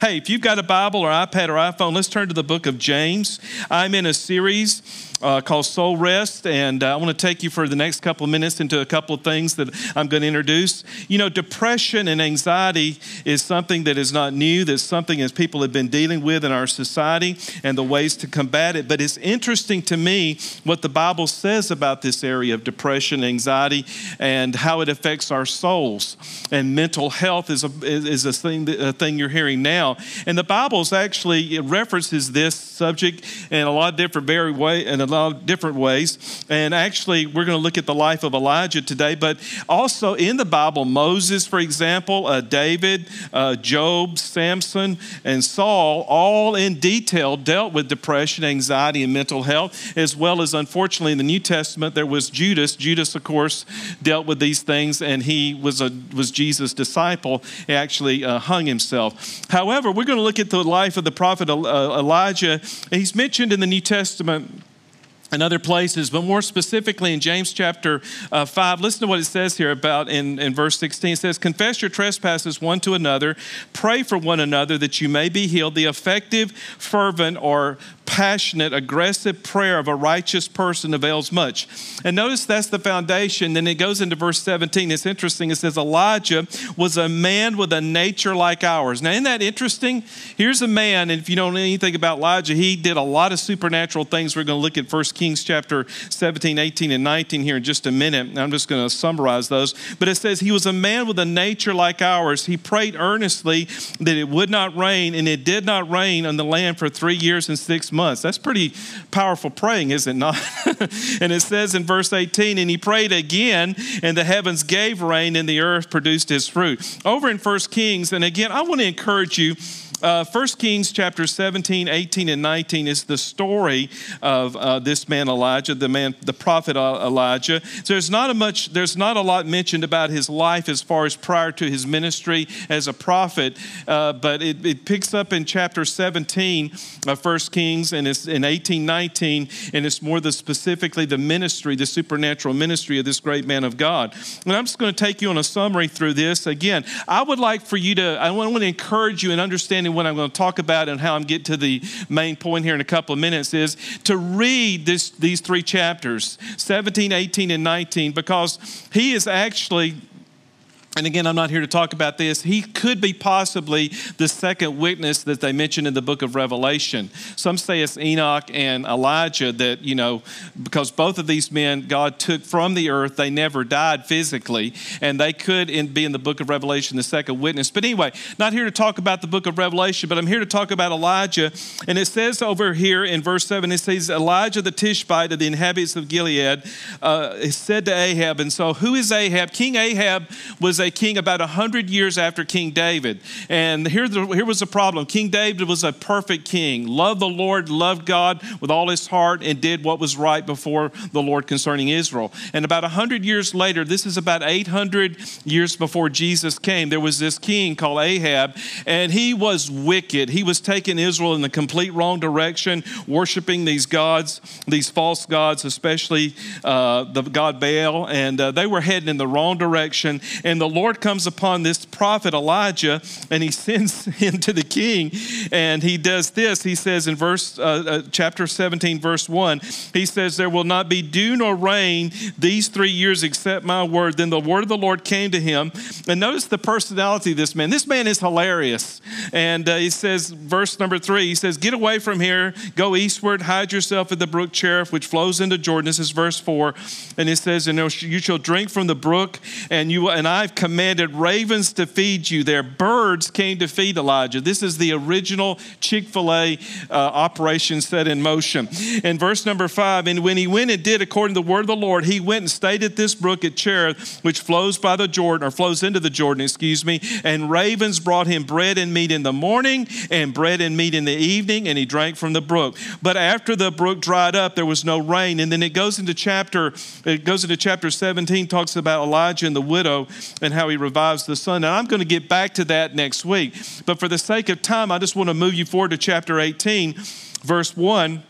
Hey, if you've got a Bible or iPad or iPhone, let's turn to the book of James. I'm in a series uh, called Soul Rest, and uh, I want to take you for the next couple of minutes into a couple of things that I'm going to introduce. You know, depression and anxiety is something that is not new, that's something that people have been dealing with in our society and the ways to combat it. But it's interesting to me what the Bible says about this area of depression, anxiety, and how it affects our souls. And mental health is a, is a, thing, a thing you're hearing now now. And the Bible's actually references this subject in a lot of different very way in a lot of different ways. And actually, we're going to look at the life of Elijah today, but also in the Bible, Moses, for example, uh, David, uh, Job, Samson, and Saul, all in detail dealt with depression, anxiety, and mental health, as well as unfortunately in the New Testament there was Judas. Judas, of course, dealt with these things, and he was a was Jesus' disciple. He actually uh, hung himself. However However, we're going to look at the life of the prophet uh, Elijah. He's mentioned in the New Testament and other places, but more specifically in James chapter uh, 5, listen to what it says here about in, in verse 16. It says, Confess your trespasses one to another, pray for one another that you may be healed. The effective, fervent, or passionate, aggressive prayer of a righteous person avails much. And notice that's the foundation. Then it goes into verse 17. It's interesting. It says, Elijah was a man with a nature like ours. Now, isn't that interesting? Here's a man, and if you don't know anything about Elijah, he did a lot of supernatural things. We're going to look at 1 Kings chapter 17, 18, and 19 here in just a minute. I'm just going to summarize those. But it says, He was a man with a nature like ours. He prayed earnestly that it would not rain, and it did not rain on the land for three years and six months months. That's pretty powerful praying, is it not? and it says in verse 18, and he prayed again, and the heavens gave rain, and the earth produced his fruit. Over in First Kings, and again, I want to encourage you uh, 1 Kings chapter 17, 18, and 19 is the story of uh, this man Elijah, the man, the prophet Elijah. So there's not a much, there's not a lot mentioned about his life as far as prior to his ministry as a prophet, uh, but it, it, picks up in chapter 17 of 1 Kings and it's in 18, 19, and it's more the specifically the ministry, the supernatural ministry of this great man of God. And I'm just going to take you on a summary through this. Again, I would like for you to, I want to encourage you in understanding what I'm going to talk about and how I'm get to the main point here in a couple of minutes is to read this, these three chapters 17, 18, and 19 because he is actually and again, I'm not here to talk about this. He could be possibly the second witness that they mention in the book of Revelation. Some say it's Enoch and Elijah that, you know, because both of these men God took from the earth, they never died physically, and they could be in the book of Revelation the second witness. But anyway, not here to talk about the book of Revelation, but I'm here to talk about Elijah. And it says over here in verse 7, it says, Elijah the Tishbite of the inhabitants of Gilead uh, said to Ahab, and so who is Ahab? King Ahab was a king about 100 years after King David. And here, the, here was the problem King David was a perfect king, loved the Lord, loved God with all his heart, and did what was right before the Lord concerning Israel. And about 100 years later, this is about 800 years before Jesus came, there was this king called Ahab, and he was wicked. He was taking Israel in the complete wrong direction, worshiping these gods, these false gods, especially uh, the god Baal, and uh, they were heading in the wrong direction. And the Lord comes upon this prophet Elijah and he sends him to the king. And he does this. He says in verse, uh, uh, chapter 17, verse 1, he says, There will not be dew nor rain these three years except my word. Then the word of the Lord came to him. And notice the personality of this man. This man is hilarious. And uh, he says, verse number three, he says, Get away from here, go eastward, hide yourself at the brook Cherith, which flows into Jordan. This is verse four. And it says, And you shall drink from the brook, and you and I've commanded ravens to feed you. Their birds came to feed Elijah. This is the original Chick fil A uh, operation set in motion. In verse number five, and when he went and did according to the word of the Lord, he went and stayed at this brook at Cherith, which flows by the Jordan, or flows into the Jordan, excuse me. And ravens brought him bread and meat in the morning, and bread and meat in the evening, and he drank from the brook. But after the brook dried up, there was no rain. And then it goes into chapter, it goes into chapter 17, talks about Elijah and the widow how he revives the son. And I'm going to get back to that next week. But for the sake of time, I just want to move you forward to chapter 18, verse 1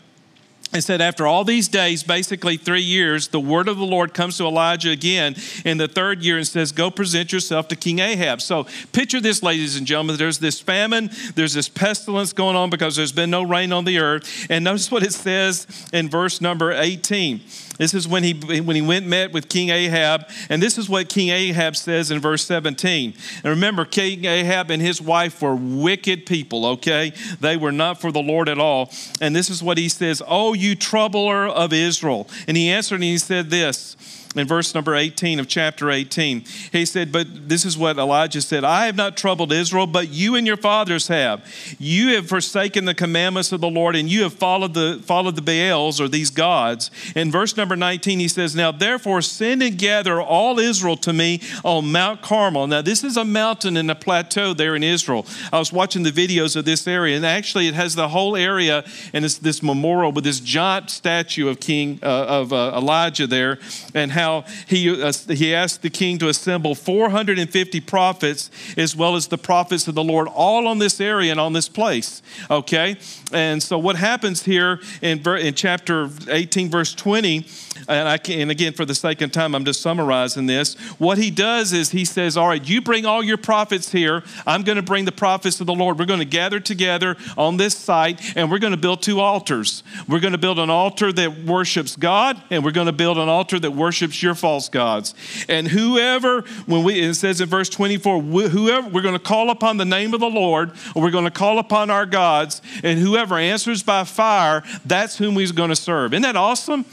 it said, after all these days, basically three years, the word of the Lord comes to Elijah again in the third year and says, Go present yourself to King Ahab. So picture this, ladies and gentlemen. There's this famine, there's this pestilence going on because there's been no rain on the earth. And notice what it says in verse number 18. This is when he, when he went met with King Ahab. And this is what King Ahab says in verse 17. And remember, King Ahab and his wife were wicked people, okay? They were not for the Lord at all. And this is what he says Oh, you troubler of Israel. And he answered and he said this in verse number 18 of chapter 18. He said, But this is what Elijah said I have not troubled Israel, but you and your fathers have. You have forsaken the commandments of the Lord, and you have followed the, followed the Baals or these gods. In verse number 19, he says, Now therefore send and gather all Israel to me on Mount Carmel. Now, this is a mountain and a plateau there in Israel. I was watching the videos of this area, and actually, it has the whole area, and it's this memorial with this giant statue of King uh, of uh, Elijah there, and how he, uh, he asked the king to assemble 450 prophets as well as the prophets of the Lord, all on this area and on this place. Okay? And so what happens here in, in chapter 18, verse 20, and, I can, and again, for the sake of time, I'm just summarizing this. What he does is he says, All right, you bring all your prophets here. I'm going to bring the prophets of the Lord. We're going to gather together on this site and we're going to build two altars. We're going to build an altar that worships God and we're going to build an altar that worships your false gods. And whoever, when we, it says in verse 24, whoever, we're going to call upon the name of the Lord or we're going to call upon our gods, and whoever answers by fire, that's whom we're going to serve. Isn't that awesome?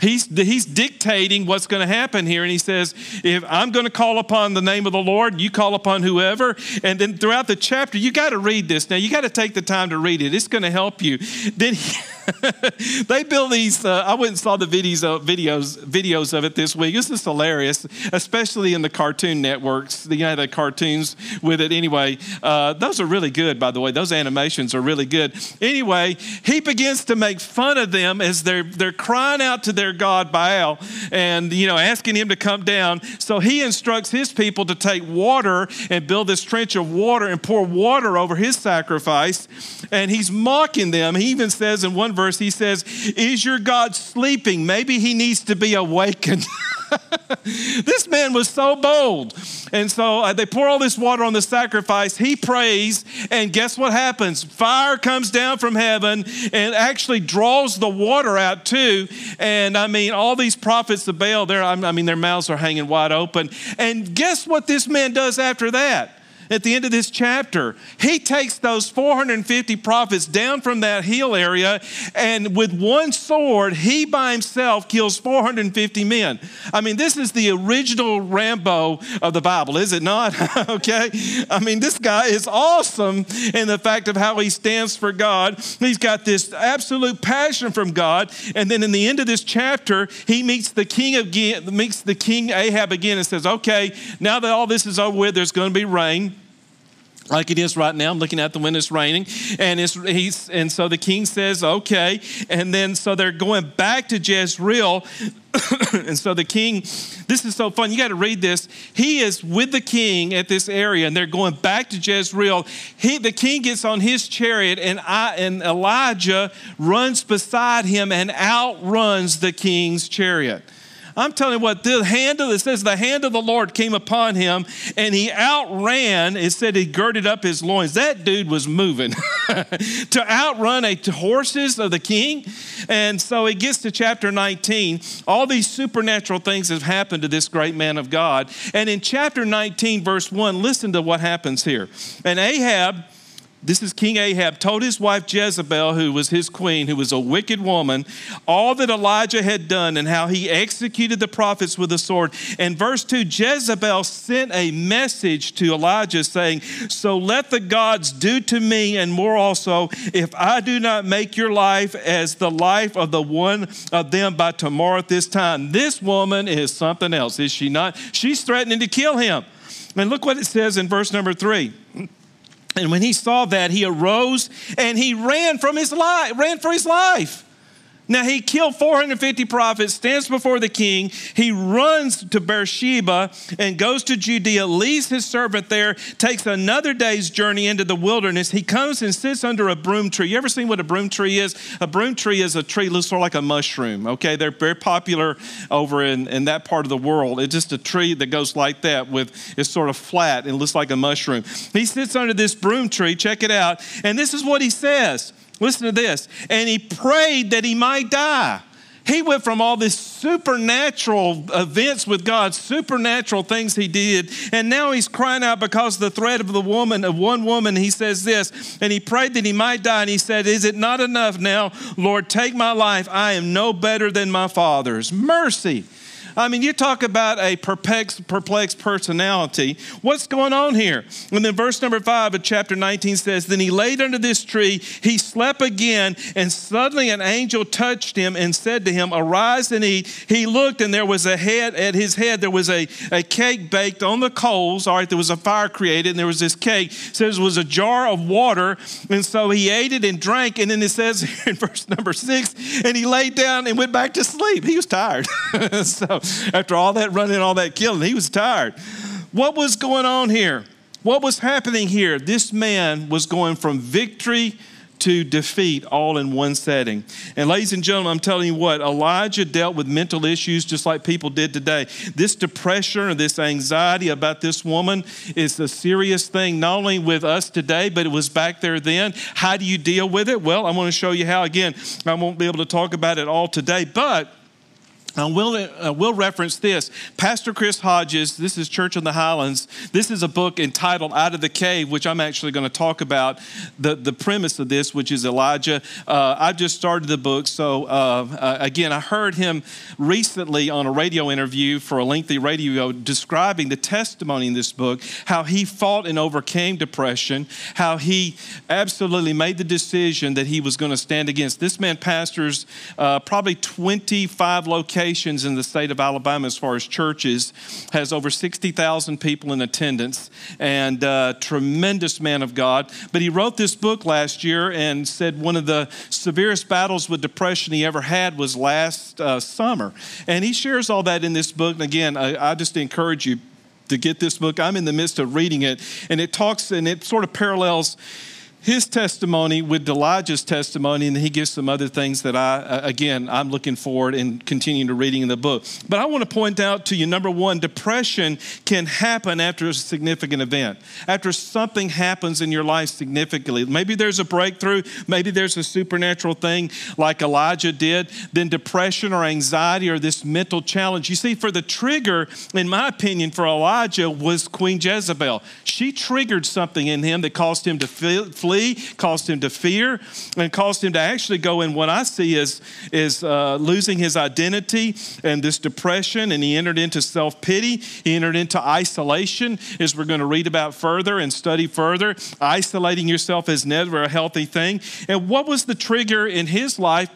He's, he's dictating what's going to happen here. And he says, If I'm going to call upon the name of the Lord, you call upon whoever. And then throughout the chapter, you got to read this. Now, you got to take the time to read it, it's going to help you. Then he, they build these. Uh, I went and saw the videos, uh, videos, videos of it this week. This is hilarious, especially in the cartoon networks. You know, the cartoons with it. Anyway, uh, those are really good, by the way. Those animations are really good. Anyway, he begins to make fun of them as they're they're crying out to their god Baal, and you know, asking him to come down. So he instructs his people to take water and build this trench of water and pour water over his sacrifice, and he's mocking them. He even says in one verse, he says, Is your God sleeping? Maybe he needs to be awakened. this man was so bold. And so uh, they pour all this water on the sacrifice. He prays, and guess what happens? Fire comes down from heaven and actually draws the water out too. And I mean, all these prophets of Baal, I mean, their mouths are hanging wide open. And guess what this man does after that? At the end of this chapter. He takes those 450 prophets down from that hill area, and with one sword, he by himself kills 450 men. I mean, this is the original Rambo of the Bible, is it not? okay? I mean, this guy is awesome in the fact of how he stands for God. He's got this absolute passion from God, and then in the end of this chapter, he meets the king again, meets the king Ahab again and says, Okay, now that all this is over with, there's going to be rain like it is right now. I'm looking at the wind, it's raining. And, it's, he's, and so the king says, okay. And then so they're going back to Jezreel. and so the king, this is so fun. You got to read this. He is with the king at this area, and they're going back to Jezreel. He, the king gets on his chariot, and, I, and Elijah runs beside him and outruns the king's chariot. I'm telling you what, the hand of, it says the hand of the Lord came upon him and he outran, it said he girded up his loins. That dude was moving to outrun a horses of the king. And so he gets to chapter 19. All these supernatural things have happened to this great man of God. And in chapter 19, verse 1, listen to what happens here. And Ahab, this is King Ahab, told his wife Jezebel, who was his queen, who was a wicked woman, all that Elijah had done and how he executed the prophets with a sword. And verse 2 Jezebel sent a message to Elijah saying, So let the gods do to me and more also, if I do not make your life as the life of the one of them by tomorrow at this time. This woman is something else, is she not? She's threatening to kill him. And look what it says in verse number 3. And when he saw that, he arose and he ran from his life, ran for his life. Now he killed 450 prophets, stands before the king. He runs to Beersheba and goes to Judea, leaves his servant there, takes another day's journey into the wilderness. He comes and sits under a broom tree. You ever seen what a broom tree is? A broom tree is a tree looks sort of like a mushroom. Okay, they're very popular over in, in that part of the world. It's just a tree that goes like that with it's sort of flat and looks like a mushroom. He sits under this broom tree, check it out, and this is what he says. Listen to this. And he prayed that he might die. He went from all these supernatural events with God, supernatural things he did, and now he's crying out because of the threat of the woman, of one woman. He says this, and he prayed that he might die, and he said, Is it not enough now, Lord, take my life? I am no better than my father's. Mercy. I mean, you talk about a perplexed, perplexed personality. What's going on here? And then verse number five of chapter 19 says, Then he laid under this tree, he slept again, and suddenly an angel touched him and said to him, Arise and eat. He looked, and there was a head, at his head, there was a, a cake baked on the coals. All right, there was a fire created, and there was this cake. It says it was a jar of water, and so he ate it and drank. And then it says in verse number six, and he laid down and went back to sleep. He was tired. so after all that running, all that killing, he was tired. What was going on here? What was happening here? This man was going from victory to defeat all in one setting. And, ladies and gentlemen, I'm telling you what, Elijah dealt with mental issues just like people did today. This depression or this anxiety about this woman is a serious thing, not only with us today, but it was back there then. How do you deal with it? Well, I want to show you how. Again, I won't be able to talk about it all today, but I will, uh, will reference this. Pastor Chris Hodges, this is Church on the Highlands. This is a book entitled Out of the Cave, which I'm actually going to talk about the, the premise of this, which is Elijah. Uh, I just started the book. So, uh, uh, again, I heard him recently on a radio interview for a lengthy radio describing the testimony in this book, how he fought and overcame depression, how he absolutely made the decision that he was going to stand against. This man pastors uh, probably 25 locations locations in the state of Alabama as far as churches, has over 60,000 people in attendance, and uh, tremendous man of God. But he wrote this book last year and said one of the severest battles with depression he ever had was last uh, summer. And he shares all that in this book. And again, I, I just encourage you to get this book. I'm in the midst of reading it, and it talks and it sort of parallels his testimony with Elijah's testimony, and he gives some other things that I, uh, again, I'm looking forward and continuing to reading in the book. But I want to point out to you number one, depression can happen after a significant event, after something happens in your life significantly. Maybe there's a breakthrough, maybe there's a supernatural thing like Elijah did, then depression or anxiety or this mental challenge. You see, for the trigger, in my opinion, for Elijah was Queen Jezebel. She triggered something in him that caused him to flee flee, caused him to fear, and caused him to actually go in what I see as is uh, losing his identity and this depression. And he entered into self pity. He entered into isolation, as we're going to read about further and study further. Isolating yourself is never a healthy thing. And what was the trigger in his life?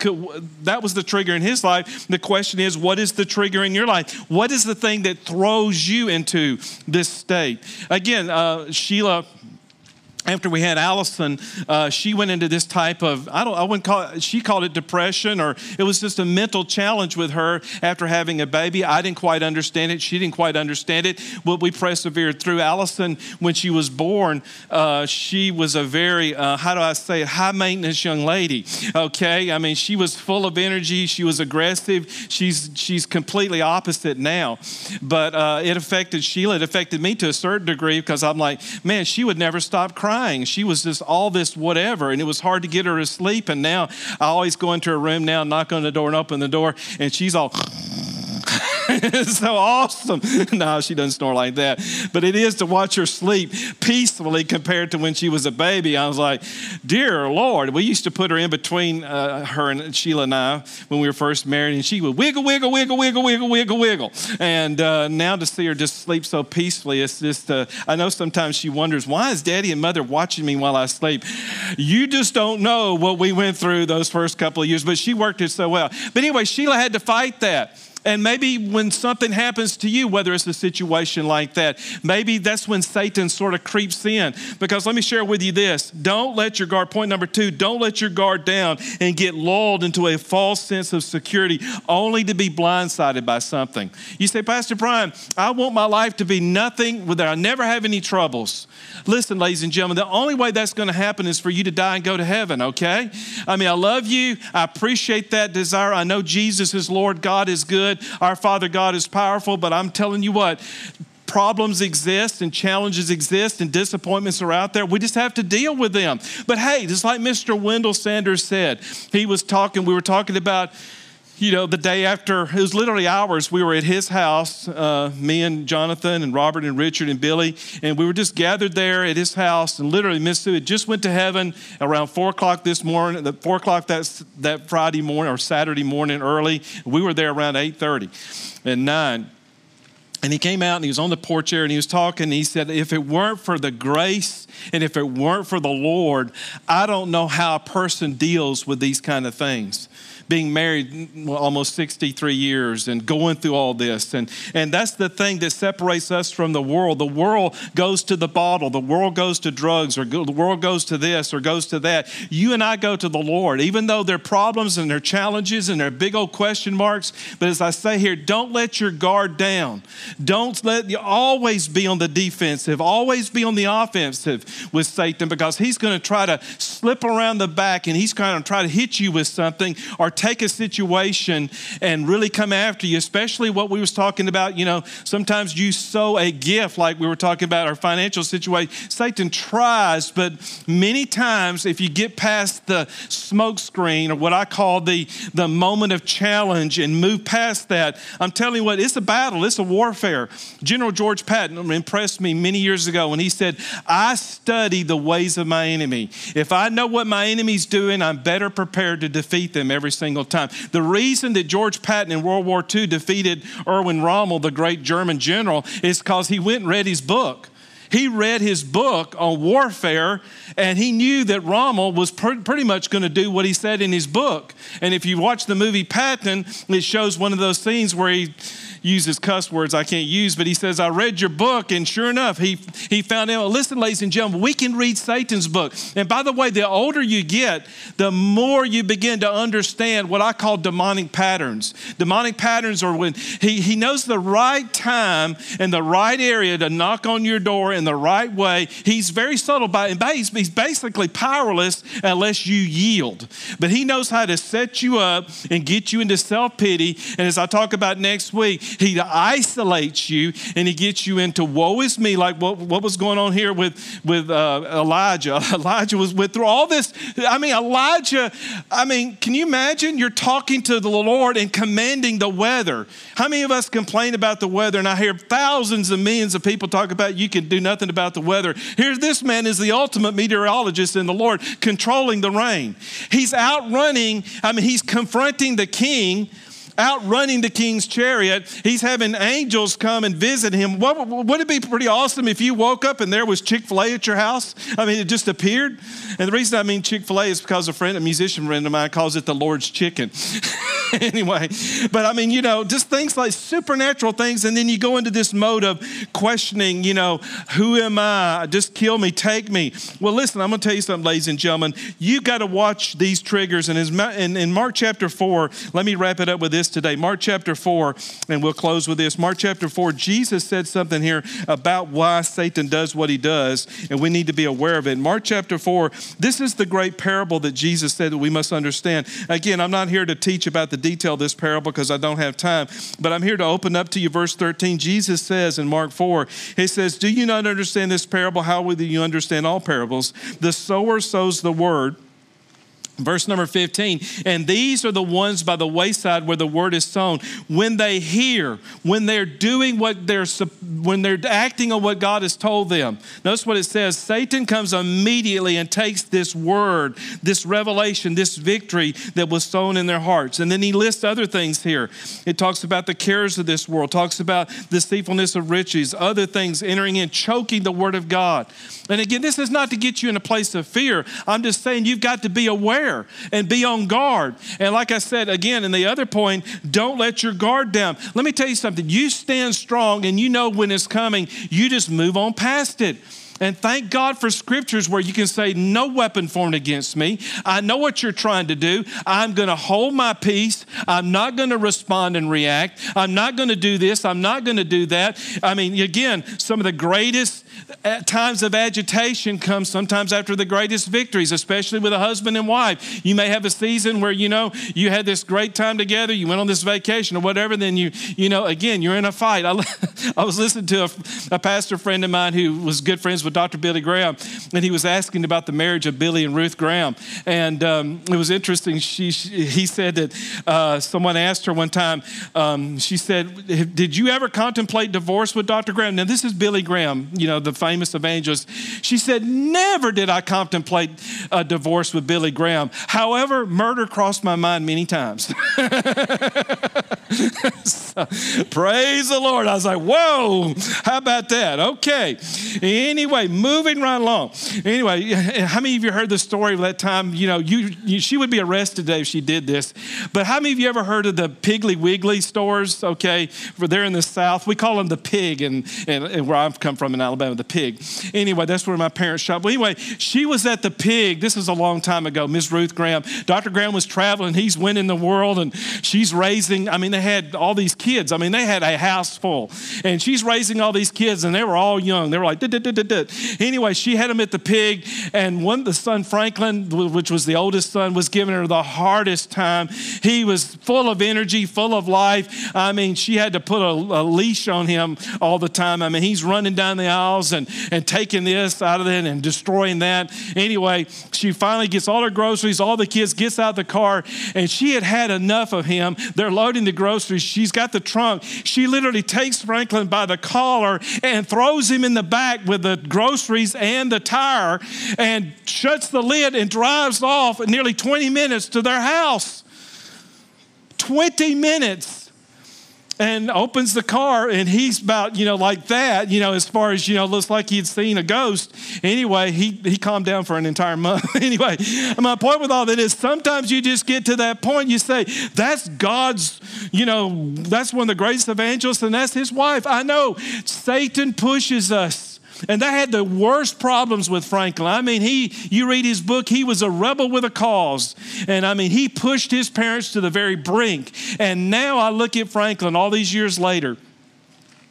That was the trigger in his life. The question is, what is the trigger in your life? What is the thing that throws you into this state? Again, uh, Sheila after we had Allison, uh, she went into this type of, I don't, I wouldn't call it, she called it depression or it was just a mental challenge with her after having a baby. I didn't quite understand it. She didn't quite understand it. But we persevered through. Allison, when she was born, uh, she was a very, uh, how do I say it, high maintenance young lady. Okay. I mean, she was full of energy. She was aggressive. She's, she's completely opposite now. But uh, it affected Sheila. It affected me to a certain degree because I'm like, man, she would never stop crying crying. She was just all this whatever, and it was hard to get her to sleep. And now I always go into her room now, knock on the door, and open the door, and she's all. it's so awesome. no, she doesn't snore like that. But it is to watch her sleep peacefully compared to when she was a baby. I was like, dear Lord. We used to put her in between uh, her and Sheila and I when we were first married, and she would wiggle, wiggle, wiggle, wiggle, wiggle, wiggle, wiggle. And uh, now to see her just sleep so peacefully, it's just, uh, I know sometimes she wonders, why is daddy and mother watching me while I sleep? You just don't know what we went through those first couple of years, but she worked it so well. But anyway, Sheila had to fight that. And maybe when something happens to you, whether it's a situation like that, maybe that's when Satan sort of creeps in. Because let me share with you this don't let your guard, point number two, don't let your guard down and get lulled into a false sense of security only to be blindsided by something. You say, Pastor Brian, I want my life to be nothing, that I never have any troubles. Listen, ladies and gentlemen, the only way that's going to happen is for you to die and go to heaven, okay? I mean, I love you. I appreciate that desire. I know Jesus is Lord, God is good. Our Father God is powerful, but I'm telling you what, problems exist and challenges exist and disappointments are out there. We just have to deal with them. But hey, just like Mr. Wendell Sanders said, he was talking, we were talking about you know, the day after, it was literally hours, we were at his house, uh, me and Jonathan and Robert and Richard and Billy, and we were just gathered there at his house, and literally Miss Sue had just went to heaven around 4 o'clock this morning, the 4 o'clock that, that Friday morning or Saturday morning early. We were there around 8.30 and 9. And he came out and he was on the porch there and he was talking. And he said, If it weren't for the grace and if it weren't for the Lord, I don't know how a person deals with these kind of things being married almost 63 years and going through all this. And, and that's the thing that separates us from the world. The world goes to the bottle, the world goes to drugs, or go, the world goes to this or goes to that. You and I go to the Lord, even though there are problems and there are challenges and there are big old question marks. But as I say here, don't let your guard down. Don't let you always be on the defensive, always be on the offensive with Satan because he's going to try to slip around the back and he's going to try to hit you with something or take a situation and really come after you, especially what we was talking about, you know, sometimes you sow a gift like we were talking about our financial situation. Satan tries, but many times if you get past the smoke screen or what I call the, the moment of challenge and move past that, I'm telling you what, it's a battle, it's a warfare. General George Patton impressed me many years ago when he said, I study the ways of my enemy. If I know what my enemy's doing, I'm better prepared to defeat them every single single time. The reason that George Patton in World War II defeated Erwin Rommel, the great German general, is because he went and read his book. He read his book on warfare and he knew that Rommel was pretty much going to do what he said in his book. And if you watch the movie Patton, it shows one of those scenes where he uses cuss words I can't use, but he says, I read your book, and sure enough, he, he found out, listen, ladies and gentlemen, we can read Satan's book. And by the way, the older you get, the more you begin to understand what I call demonic patterns. Demonic patterns are when he, he knows the right time and the right area to knock on your door in the right way. He's very subtle by, and he's, he's basically powerless unless you yield. But he knows how to set you up and get you into self pity. And as I talk about next week, he isolates you and he gets you into woe is me, like what, what was going on here with, with uh, Elijah. Elijah was with through all this. I mean, Elijah, I mean, can you imagine? You're talking to the Lord and commanding the weather. How many of us complain about the weather? And I hear thousands and millions of people talk about you can do nothing about the weather. Here, this man is the ultimate meteorologist in the Lord, controlling the rain. He's outrunning, I mean, he's confronting the king outrunning the king's chariot. He's having angels come and visit him. What, would it be pretty awesome if you woke up and there was Chick fil A at your house? I mean, it just appeared. And the reason I mean Chick fil A is because a friend, a musician friend of mine, calls it the Lord's chicken. anyway, but I mean, you know, just things like supernatural things. And then you go into this mode of questioning, you know, who am I? Just kill me, take me. Well, listen, I'm going to tell you something, ladies and gentlemen. You got to watch these triggers. And in, Mark chapter 4, let me wrap it up with this this today. Mark chapter 4, and we'll close with this. Mark chapter 4, Jesus said something here about why Satan does what he does, and we need to be aware of it. Mark chapter 4, this is the great parable that Jesus said that we must understand. Again, I'm not here to teach about the detail this parable because I don't have time, but I'm here to open up to you verse 13. Jesus says in Mark 4, He says, Do you not understand this parable? How will you understand all parables? The sower sows the word. Verse number 15, and these are the ones by the wayside where the word is sown. When they hear, when they're doing what they're, when they're acting on what God has told them. Notice what it says Satan comes immediately and takes this word, this revelation, this victory that was sown in their hearts. And then he lists other things here. It talks about the cares of this world, talks about deceitfulness of riches, other things entering in, choking the word of God. And again, this is not to get you in a place of fear. I'm just saying you've got to be aware and be on guard. And like I said again in the other point, don't let your guard down. Let me tell you something. You stand strong and you know when it's coming, you just move on past it. And thank God for scriptures where you can say, No weapon formed against me. I know what you're trying to do. I'm going to hold my peace. I'm not going to respond and react. I'm not going to do this. I'm not going to do that. I mean, again, some of the greatest uh, times of agitation come sometimes after the greatest victories, especially with a husband and wife. You may have a season where you know you had this great time together, you went on this vacation or whatever, then you, you know, again, you're in a fight. I, I was listening to a, a pastor friend of mine who was good friends with Dr. Billy Graham, and he was asking about the marriage of Billy and Ruth Graham. And um, it was interesting. She, she, he said that uh, someone asked her one time, um, she said, Did you ever contemplate divorce with Dr. Graham? Now, this is Billy Graham, you know, the famous evangelist. She said, Never did I contemplate a divorce with Billy Graham. However, murder crossed my mind many times. so, praise the Lord. I was like, Whoa, how about that? Okay. Anyway, moving right along. Anyway, how many of you heard the story of that time? You know, you, you she would be arrested today if she did this. But how many of you ever heard of the Piggly Wiggly stores? Okay, for they're in the South. We call them the pig, and, and, and where I've come from in Alabama, the pig. Anyway, that's where my parents shop. Anyway, she was at the pig. This was a long time ago. Miss Ruth Graham. Dr. Graham was traveling. He's winning the world, and she's raising. I mean, they had all these kids. I mean, they had a house full, and she's raising all these kids, and they were all young. They were like, anyway, she had him at the pig, and one the son Franklin, which was the oldest son, was giving her the hardest time. He was full of energy, full of life. I mean, she had to put a, a leash on him all the time. I mean, he's running down the aisles and and taking this out of it and destroying that. Anyway, she finally gets all her groceries, all the kids, gets out of the car, and she had had enough of him. They're loading the groceries. She's got the trunk. She literally takes Franklin by the collar and throws him in the back with the groceries and the tire and shuts the lid and drives off nearly 20 minutes to their house. 20 minutes and opens the car and he's about you know like that you know as far as you know looks like he'd seen a ghost. Anyway he, he calmed down for an entire month. Anyway my point with all that is sometimes you just get to that point you say that's god's you know that's one of the greatest evangelists and that's his wife. I know satan pushes us and they had the worst problems with Franklin. I mean, he, you read his book, he was a rebel with a cause. And I mean, he pushed his parents to the very brink. And now I look at Franklin all these years later.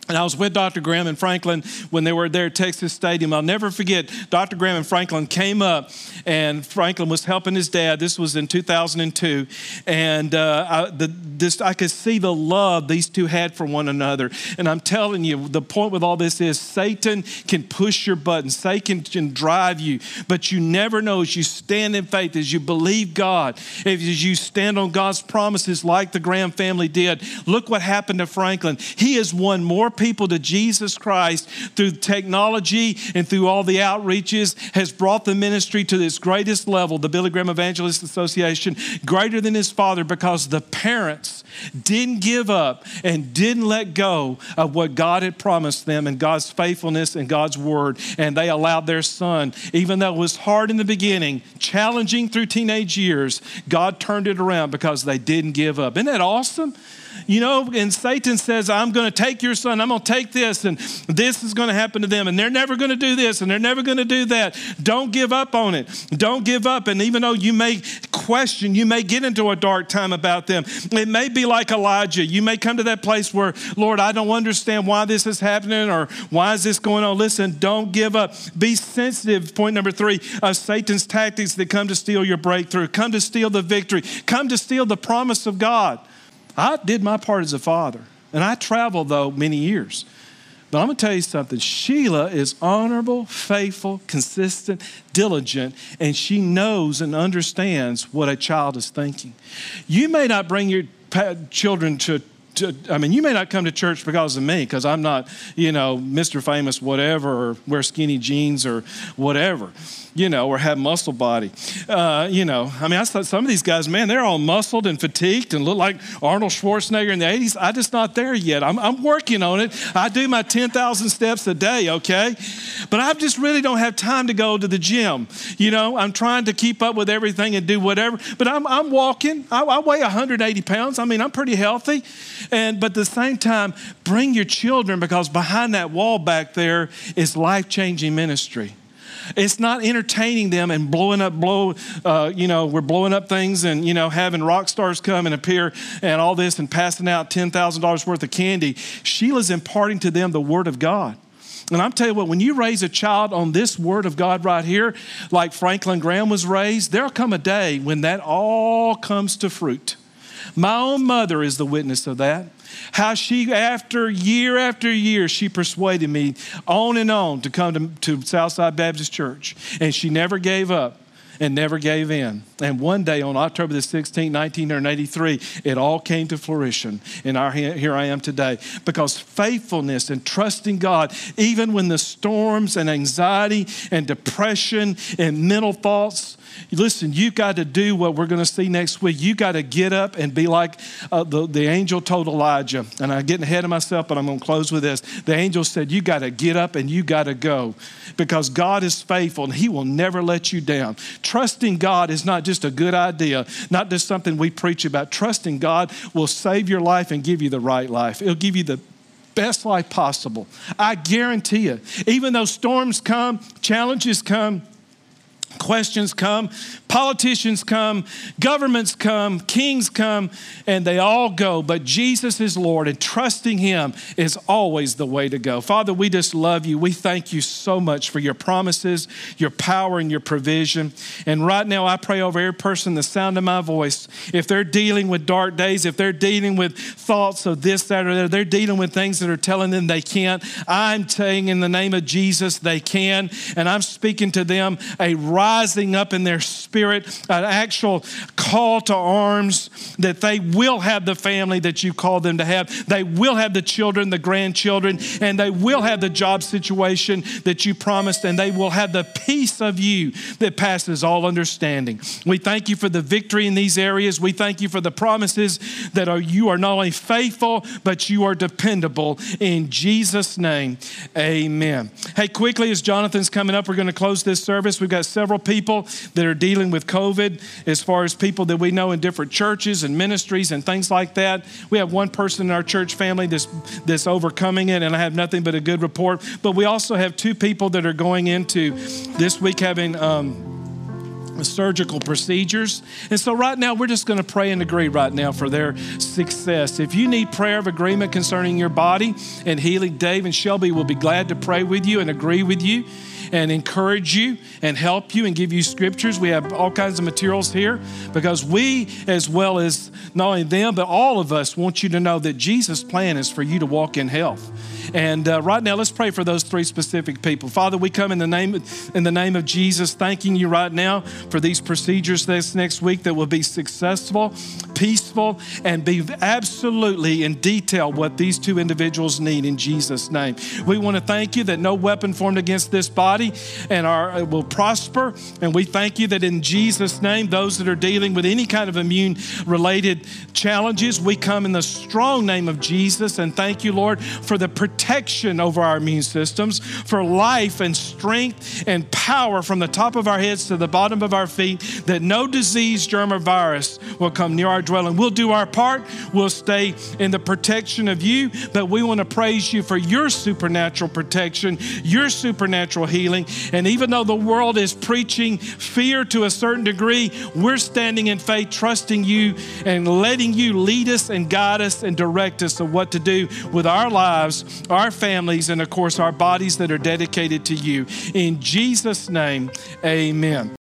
And I was with Dr. Graham and Franklin when they were there at Texas Stadium. I'll never forget, Dr. Graham and Franklin came up, and Franklin was helping his dad. This was in 2002. And uh, I, the, this, I could see the love these two had for one another. And I'm telling you, the point with all this is Satan can push your buttons, Satan can drive you, but you never know as you stand in faith, as you believe God, as you stand on God's promises like the Graham family did. Look what happened to Franklin. He has won more people to Jesus Christ through technology and through all the outreaches, has brought the ministry to its greatest level, the Billy Graham Evangelist Association, greater than his father because the parents didn't give up and didn't let go of what God had promised them and God's faithfulness and God's word. And they allowed their son, even though it was hard in the beginning, challenging through teenage years, God turned it around because they didn't give up. Isn't that awesome? You know, and Satan says, I'm going to take your son, I'm going to take this, and this is going to happen to them, and they're never going to do this, and they're never going to do that. Don't give up on it. Don't give up. And even though you may question, you may get into a dark time about them, it may be like Elijah. You may come to that place where, Lord, I don't understand why this is happening or why is this going on. Listen, don't give up. Be sensitive. Point number three of Satan's tactics that come to steal your breakthrough, come to steal the victory, come to steal the promise of God. I did my part as a father, and I traveled, though, many years. But I'm going to tell you something. Sheila is honorable, faithful, consistent, diligent, and she knows and understands what a child is thinking. You may not bring your children to I mean, you may not come to church because of me, because I'm not, you know, Mr. Famous, whatever, or wear skinny jeans or whatever you know, or have muscle body. Uh, you know, I mean, I thought some of these guys, man, they're all muscled and fatigued and look like Arnold Schwarzenegger in the 80s. I'm just not there yet. I'm, I'm working on it. I do my 10,000 steps a day, okay? But I just really don't have time to go to the gym. You know, I'm trying to keep up with everything and do whatever. But I'm, I'm walking. I, I weigh 180 pounds. I mean, I'm pretty healthy. And but at the same time, bring your children because behind that wall back there is life changing ministry. It's not entertaining them and blowing up, blow, uh, you know, we're blowing up things and, you know, having rock stars come and appear and all this and passing out $10,000 worth of candy. Sheila's imparting to them the Word of God. And I'm telling you what, when you raise a child on this word of God right here, like Franklin Graham was raised, there'll come a day when that all comes to fruit. My own mother is the witness of that. How she, after year after year, she persuaded me on and on to come to, to Southside Baptist Church. And she never gave up and never gave in. And one day on October the 16th, 1983, it all came to fruition. And our, here I am today. Because faithfulness and trusting God, even when the storms and anxiety and depression and mental thoughts Listen, you've got to do what we're going to see next week. You got to get up and be like uh, the, the angel told Elijah. And I'm getting ahead of myself, but I'm going to close with this. The angel said, You got to get up and you got to go because God is faithful and He will never let you down. Trusting God is not just a good idea, not just something we preach about. Trusting God will save your life and give you the right life, it'll give you the best life possible. I guarantee you, even though storms come, challenges come, questions come, politicians come, governments come, kings come, and they all go. But Jesus is Lord, and trusting Him is always the way to go. Father, we just love you. We thank you so much for your promises, your power, and your provision. And right now, I pray over every person, the sound of my voice, if they're dealing with dark days, if they're dealing with thoughts of this, that, or that, they're dealing with things that are telling them they can't, I'm saying in the name of Jesus, they can. And I'm speaking to them a rising up in their spirit, an actual call to arms that they will have the family that you called them to have. They will have the children, the grandchildren, and they will have the job situation that you promised, and they will have the peace of you that passes all understanding. We thank you for the victory in these areas. We thank you for the promises that are, you are not only faithful, but you are dependable. In Jesus' name, amen. Hey, quickly, as Jonathan's coming up, we're going to close this service. We've got several people that are dealing with COVID, as far as people that we know in different churches and ministries and things like that. We have one person in our church family that's, that's overcoming it, and I have nothing but a good report. But we also have two people that are going into this week having. Um, surgical procedures. And so, right now, we're just going to pray and agree right now for their success. If you need prayer of agreement concerning your body and healing, Dave and Shelby will be glad to pray with you and agree with you and encourage you and help you and give you scriptures. We have all kinds of materials here because we, as well as not only them, but all of us, want you to know that Jesus' plan is for you to walk in health. And uh, right now, let's pray for those three specific people. Father, we come in the name in the name of Jesus, thanking you right now for these procedures this next week that will be successful, peaceful, and be absolutely in detail what these two individuals need in Jesus' name. We want to thank you that no weapon formed against this body and our uh, will prosper. And we thank you that in Jesus' name, those that are dealing with any kind of immune related challenges, we come in the strong name of Jesus and thank you, Lord, for the protection protection over our immune systems, for life and strength and power from the top of our heads to the bottom of our feet, that no disease, germ, or virus will come near our dwelling. We'll do our part, we'll stay in the protection of you, but we want to praise you for your supernatural protection, your supernatural healing. And even though the world is preaching fear to a certain degree, we're standing in faith, trusting you and letting you lead us and guide us and direct us of what to do with our lives our families, and of course, our bodies that are dedicated to you. In Jesus' name, amen.